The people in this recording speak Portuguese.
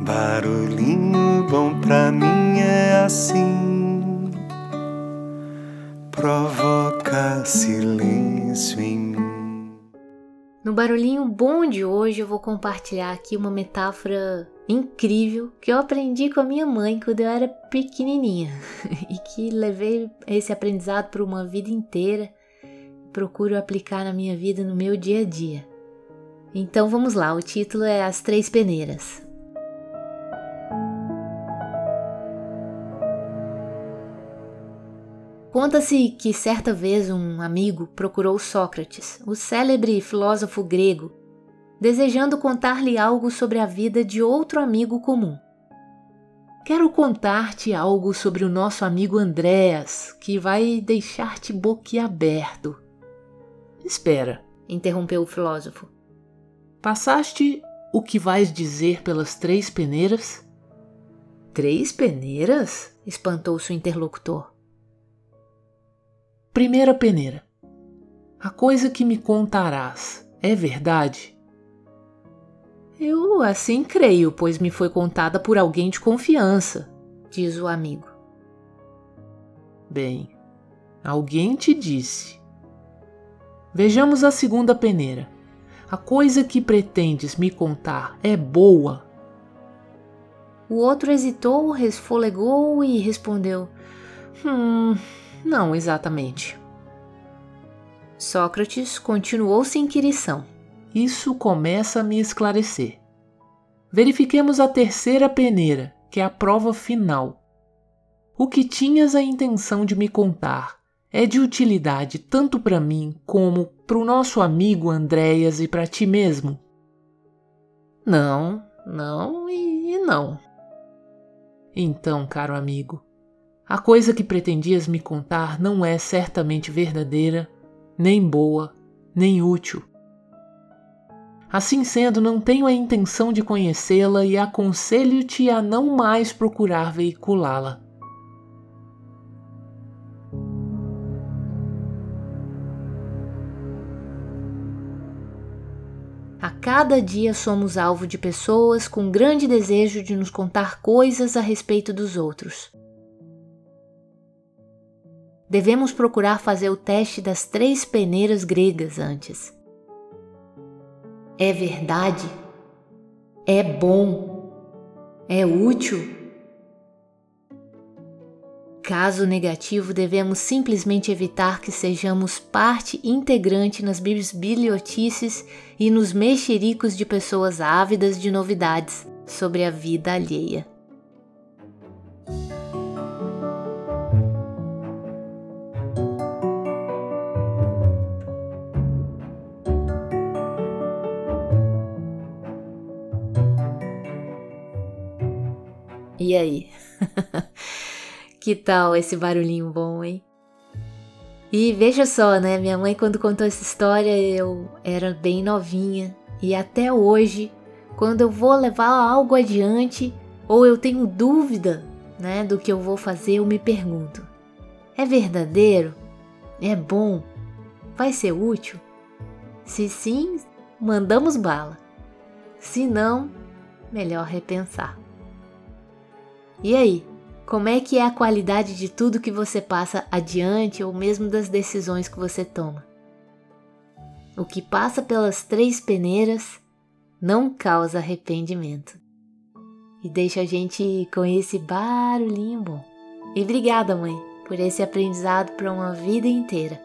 Barulhinho bom pra mim é assim, provoca silêncio em mim. No barulhinho bom de hoje eu vou compartilhar aqui uma metáfora incrível que eu aprendi com a minha mãe quando eu era pequenininha e que levei esse aprendizado por uma vida inteira. Procuro aplicar na minha vida no meu dia a dia. Então vamos lá, o título é As Três Peneiras. Conta-se que certa vez um amigo procurou Sócrates, o célebre filósofo grego, desejando contar-lhe algo sobre a vida de outro amigo comum. Quero contar-te algo sobre o nosso amigo Andréas, que vai deixar-te boquiaberto. Espera, interrompeu o filósofo. Passaste o que vais dizer pelas três peneiras? Três peneiras? espantou-se o interlocutor. Primeira peneira. A coisa que me contarás é verdade? Eu assim creio, pois me foi contada por alguém de confiança, diz o amigo. Bem, alguém te disse. Vejamos a segunda peneira. A coisa que pretendes me contar é boa? O outro hesitou, resfolegou e respondeu: Hum, não exatamente. Sócrates continuou sem inquirição. Isso começa a me esclarecer. Verifiquemos a terceira peneira, que é a prova final. O que tinhas a intenção de me contar é de utilidade tanto para mim como para o nosso amigo Andréas e para ti mesmo? Não, não e não. Então, caro amigo, a coisa que pretendias me contar não é certamente verdadeira, nem boa, nem útil. Assim sendo, não tenho a intenção de conhecê-la e aconselho-te a não mais procurar veiculá-la. A cada dia somos alvo de pessoas com grande desejo de nos contar coisas a respeito dos outros devemos procurar fazer o teste das três peneiras gregas antes. É verdade? É bom? É útil? Caso negativo, devemos simplesmente evitar que sejamos parte integrante nas bibliotices e nos mexericos de pessoas ávidas de novidades sobre a vida alheia. E aí? que tal esse barulhinho bom, hein? E veja só, né? Minha mãe, quando contou essa história, eu era bem novinha. E até hoje, quando eu vou levar algo adiante ou eu tenho dúvida né, do que eu vou fazer, eu me pergunto: é verdadeiro? É bom? Vai ser útil? Se sim, mandamos bala. Se não, melhor repensar. E aí, como é que é a qualidade de tudo que você passa adiante ou mesmo das decisões que você toma? O que passa pelas três peneiras não causa arrependimento. E deixa a gente com esse barulhinho bom. E obrigada, mãe, por esse aprendizado para uma vida inteira.